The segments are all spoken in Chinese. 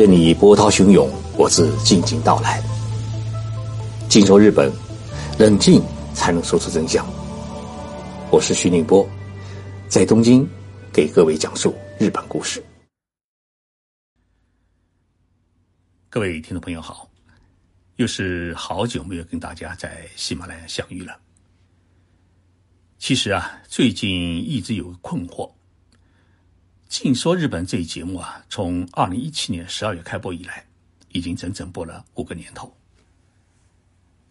任你波涛汹涌，我自静静到来。静说日本，冷静才能说出真相。我是徐宁波，在东京给各位讲述日本故事。各位听众朋友好，又是好久没有跟大家在喜马拉雅相遇了。其实啊，最近一直有困惑。静说日本这一节目啊，从二零一七年十二月开播以来，已经整整播了五个年头。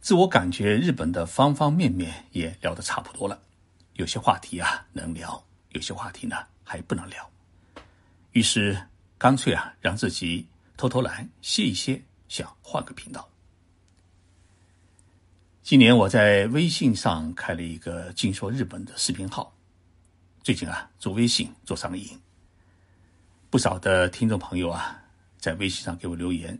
自我感觉日本的方方面面也聊得差不多了，有些话题啊能聊，有些话题呢还不能聊。于是干脆啊，让自己偷偷懒歇一歇，想换个频道。今年我在微信上开了一个静说日本的视频号，最近啊做微信做上了瘾。不少的听众朋友啊，在微信上给我留言，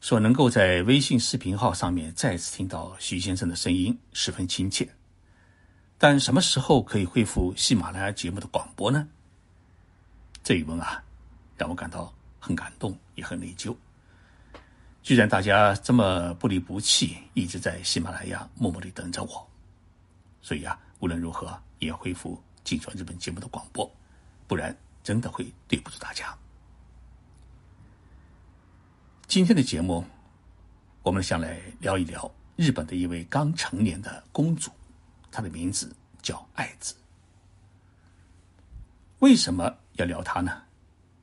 说能够在微信视频号上面再次听到徐先生的声音，十分亲切。但什么时候可以恢复喜马拉雅节目的广播呢？这一问啊，让我感到很感动，也很内疚。居然大家这么不离不弃，一直在喜马拉雅默默地等着我。所以啊，无论如何也要恢复进传日本节目的广播，不然。真的会对不住大家。今天的节目，我们想来聊一聊日本的一位刚成年的公主，她的名字叫爱子。为什么要聊她呢？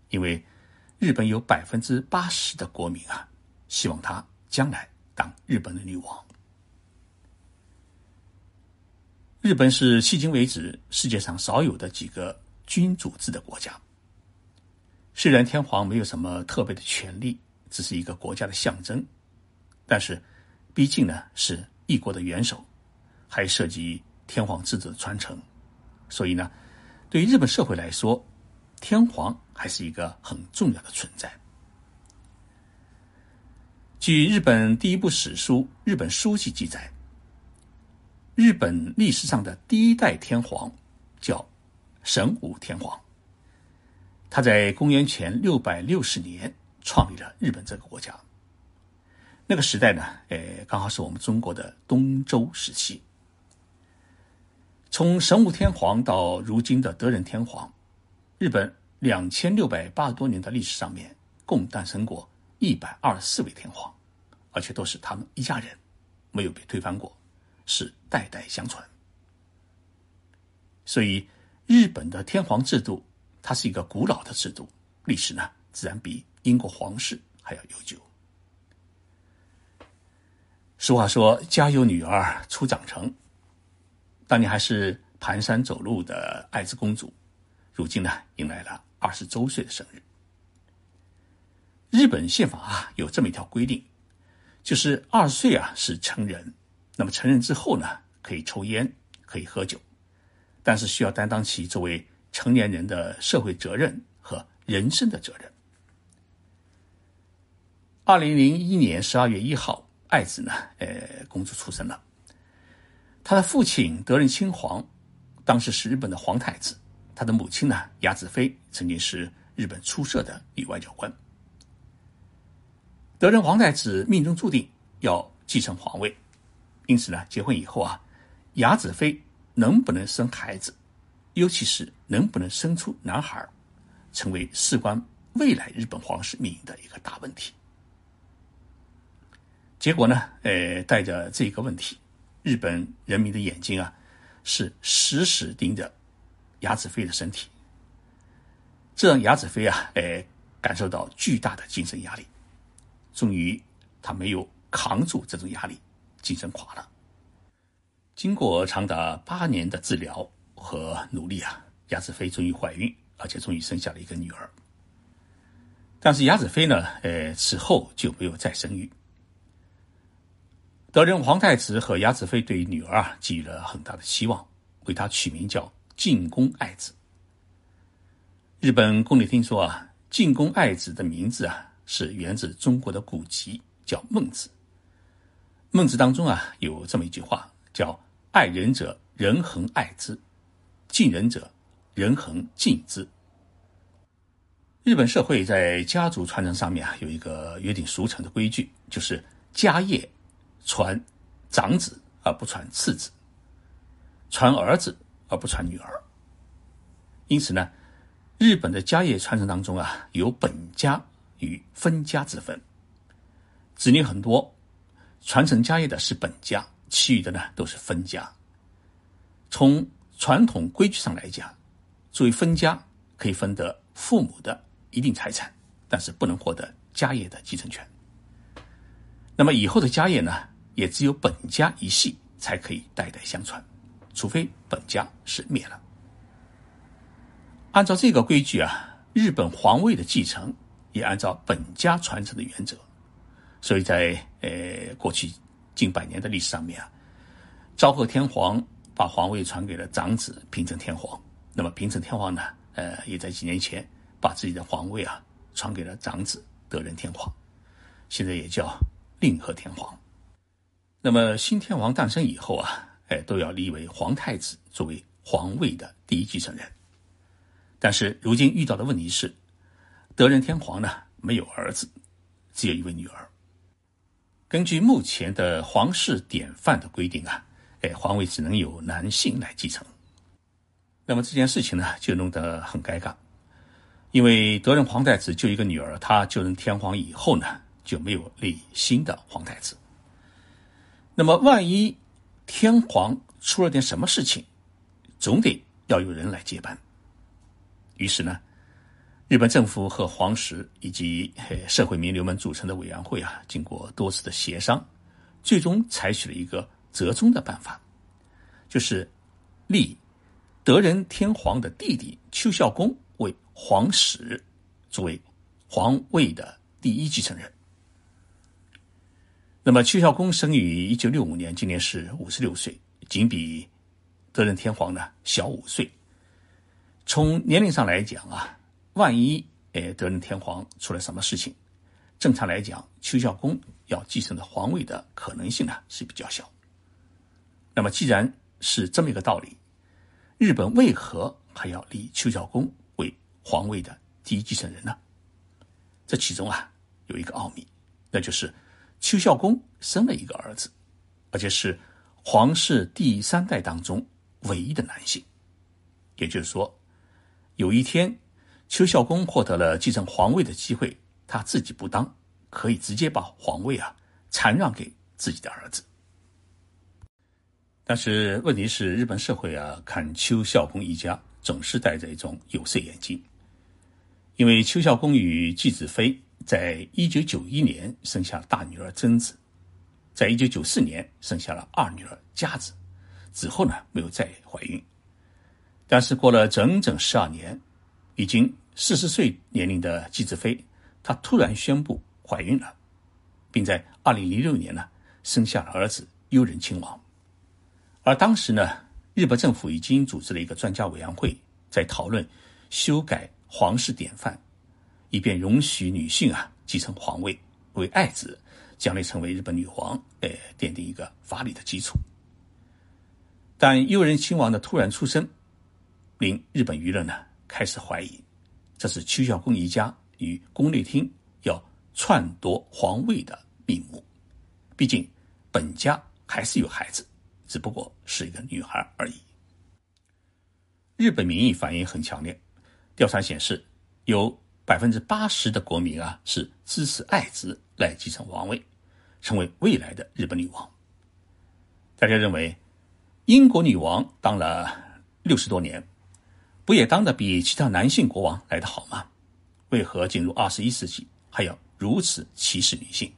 因为日本有百分之八十的国民啊，希望她将来当日本的女王。日本是迄今为止世界上少有的几个。君主制的国家，虽然天皇没有什么特别的权利，只是一个国家的象征，但是毕竟呢是一国的元首，还涉及天皇制度的传承，所以呢，对于日本社会来说，天皇还是一个很重要的存在。据日本第一部史书《日本书记》记载，日本历史上的第一代天皇叫。神武天皇，他在公元前六百六十年创立了日本这个国家。那个时代呢，呃，刚好是我们中国的东周时期。从神武天皇到如今的德仁天皇，日本两千六百八十多年的历史上面，共诞生过一百二十四位天皇，而且都是他们一家人，没有被推翻过，是代代相传。所以。日本的天皇制度，它是一个古老的制度，历史呢自然比英国皇室还要悠久。俗话说：“家有女儿初长成。”当年还是蹒跚走路的爱子公主，如今呢迎来了二十周岁的生日。日本宪法啊有这么一条规定，就是二十岁啊是成人，那么成人之后呢可以抽烟，可以喝酒。但是需要担当起作为成年人的社会责任和人生的责任。二零零一年十二月一号，爱子呢，呃，公主出生了。她的父亲德仁亲皇，当时是日本的皇太子；她的母亲呢，雅子妃，曾经是日本出色的女外交官。德仁皇太子命中注定要继承皇位，因此呢，结婚以后啊，雅子妃。能不能生孩子，尤其是能不能生出男孩，成为事关未来日本皇室命运的一个大问题。结果呢，呃，带着这个问题，日本人民的眼睛啊，是时时盯着雅子妃的身体，这让雅子妃啊，呃，感受到巨大的精神压力。终于，她没有扛住这种压力，精神垮了。经过长达八年的治疗和努力啊，雅子妃终于怀孕，而且终于生下了一个女儿。但是雅子妃呢，呃，此后就没有再生育。德仁皇太子和雅子妃对女儿啊寄予了很大的希望，为她取名叫进宫爱子。日本宫里听说啊，进宫爱子的名字啊是源自中国的古籍，叫《孟子》。《孟子》当中啊有这么一句话，叫。爱人者，人恒爱之；敬人者，人恒敬之。日本社会在家族传承上面啊，有一个约定俗成的规矩，就是家业传长子而不传次子，传儿子而不传女儿。因此呢，日本的家业传承当中啊，有本家与分家之分。子女很多，传承家业的是本家，其余的呢都是分家。从传统规矩上来讲，作为分家可以分得父母的一定财产，但是不能获得家业的继承权。那么以后的家业呢，也只有本家一系才可以代代相传，除非本家是灭了。按照这个规矩啊，日本皇位的继承也按照本家传承的原则，所以在呃过去近百年的历史上面啊，昭和天皇把皇位传给了长子平成天皇，那么平成天皇呢，呃也在几年前把自己的皇位啊传给了长子德仁天皇，现在也叫令和天皇。那么新天皇诞生以后啊，哎都要立为皇太子作为皇位的第一继承人。但是如今遇到的问题是，德仁天皇呢没有儿子，只有一位女儿。根据目前的皇室典范的规定啊，哎，皇位只能由男性来继承。那么这件事情呢就弄得很尴尬，因为德仁皇太子就一个女儿，他就任天皇以后呢就没有立新的皇太子。那么万一天皇出了点什么事情，总得要有人来接班。于是呢，日本政府和皇室以及社会名流们组成的委员会啊，经过多次的协商，最终采取了一个折中的办法，就是立德仁天皇的弟弟邱孝公为皇室，作为皇位的第一继承人。那么邱孝公生于一九六五年，今年是五十六岁，仅比德仁天皇呢小五岁。从年龄上来讲啊，万一诶德仁天皇出了什么事情，正常来讲，邱孝公要继承的皇位的可能性呢是比较小。那么既然是这么一个道理，日本为何还要立邱孝公为皇位的第一继承人呢？这其中啊有一个奥秘，那就是邱孝公生了一个儿子，而且是皇室第三代当中唯一的男性，也就是说。有一天，邱孝公获得了继承皇位的机会，他自己不当，可以直接把皇位啊禅让给自己的儿子。但是问题是，日本社会啊看邱孝公一家总是带着一种有色眼镜，因为邱孝公与纪子妃在一九九一年生下大女儿贞子，在一九九四年生下了二女儿佳子，之后呢没有再怀孕。但是过了整整十二年，已经四十岁年龄的纪子妃，她突然宣布怀孕了，并在二零零六年呢生下了儿子悠仁亲王。而当时呢，日本政府已经组织了一个专家委员会，在讨论修改皇室典范，以便容许女性啊继承皇位，为爱子将来成为日本女皇，呃，奠定一个法理的基础。但悠仁亲王的突然出生。令日本舆论呢开始怀疑，这是邱孝公一家与宫内厅要篡夺皇位的密谋。毕竟本家还是有孩子，只不过是一个女孩而已。日本民意反应很强烈，调查显示，有百分之八十的国民啊是支持爱子来继承王位，成为未来的日本女王。大家认为，英国女王当了六十多年。不也当的比其他男性国王来得好吗？为何进入二十一世纪还要如此歧视女性？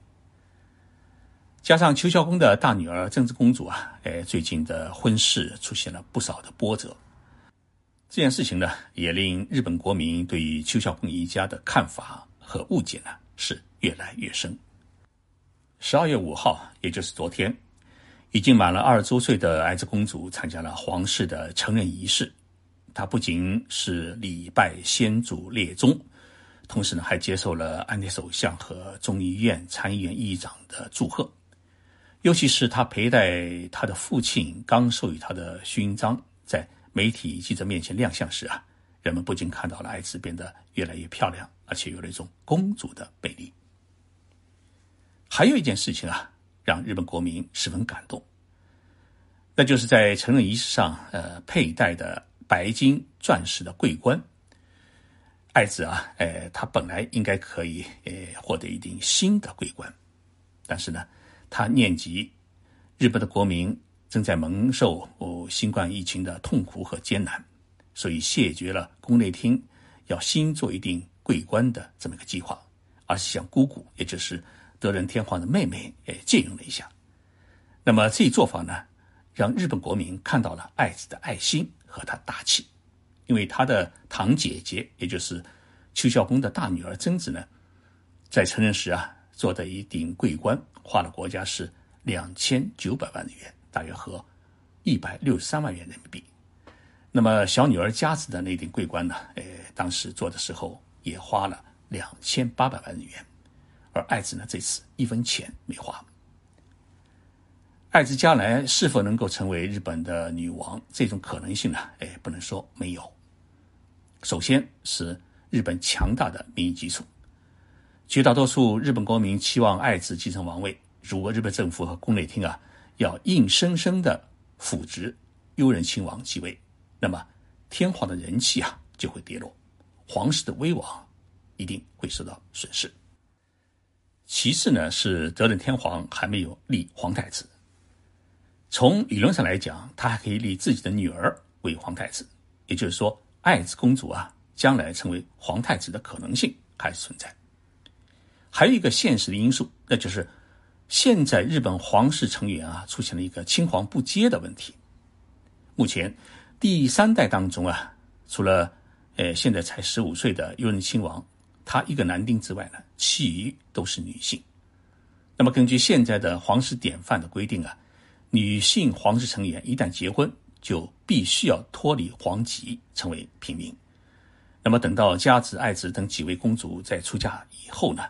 加上邱孝公的大女儿贞子公主啊，哎，最近的婚事出现了不少的波折。这件事情呢，也令日本国民对于邱孝公一家的看法和误解呢是越来越深。十二月五号，也就是昨天，已经满了二十周岁的爱子公主参加了皇室的成人仪式。他不仅是礼拜先祖列宗，同时呢，还接受了安倍首相和众议院参议院议长的祝贺。尤其是他佩戴他的父亲刚授予他的勋章，在媒体记者面前亮相时啊，人们不仅看到了爱子变得越来越漂亮，而且有了一种公主的魅力。还有一件事情啊，让日本国民十分感动，那就是在成人仪式上，呃，佩戴的白金钻石的桂冠。爱子啊，呃，他本来应该可以，呃，获得一顶新的桂冠，但是呢，他念及日本的国民正在蒙受哦新冠疫情的痛苦和艰难，所以谢绝了宫内厅要新做一顶桂冠的这么一个计划，而是向姑姑，也就是。德仁天皇的妹妹也借用了一下，那么这一做法呢，让日本国民看到了爱子的爱心和他大气，因为他的堂姐姐，也就是邱孝公的大女儿贞子呢，在成人时啊做的一顶桂冠，花了国家是两千九百万日元，大约合一百六十三万元人民币。那么小女儿佳子的那顶桂冠呢，呃，当时做的时候也花了两千八百万日元。而爱子呢，这次一分钱没花。爱子将来是否能够成为日本的女王，这种可能性呢？哎，不能说没有。首先是日本强大的民意基础，绝大多数日本国民期望爱子继承王位。如果日本政府和宫内厅啊要硬生生的扶植悠仁亲王继位，那么天皇的人气啊就会跌落，皇室的威望一定会受到损失。其次呢，是德仁天皇还没有立皇太子。从理论上来讲，他还可以立自己的女儿为皇太子，也就是说，爱子公主啊，将来成为皇太子的可能性还是存在。还有一个现实的因素，那就是现在日本皇室成员啊，出现了一个青黄不接的问题。目前第三代当中啊，除了呃现在才十五岁的悠仁亲王。他一个男丁之外呢，其余都是女性。那么根据现在的皇室典范的规定啊，女性皇室成员一旦结婚，就必须要脱离皇籍，成为平民。那么等到佳子、爱子等几位公主在出嫁以后呢，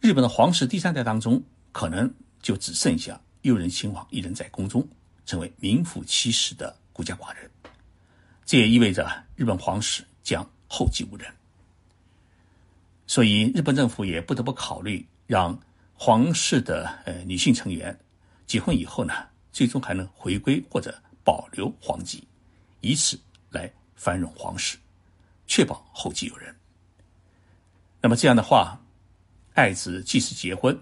日本的皇室第三代当中，可能就只剩下悠仁亲王一人在宫中，成为名副其实的孤家寡人。这也意味着日本皇室将后继无人。所以，日本政府也不得不考虑让皇室的呃女性成员结婚以后呢，最终还能回归或者保留皇籍，以此来繁荣皇室，确保后继有人。那么这样的话，爱子即使结婚，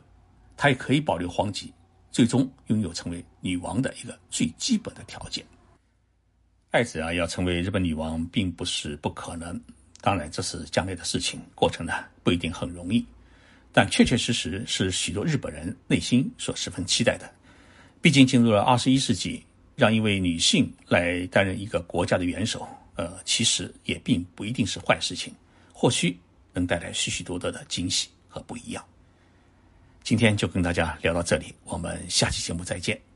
她也可以保留皇籍，最终拥有成为女王的一个最基本的条件。爱子啊，要成为日本女王，并不是不可能。当然，这是将来的事情，过程呢不一定很容易，但确确实实是许多日本人内心所十分期待的。毕竟进入了二十一世纪，让一位女性来担任一个国家的元首，呃，其实也并不一定是坏事情，或许能带来许许多多的惊喜和不一样。今天就跟大家聊到这里，我们下期节目再见。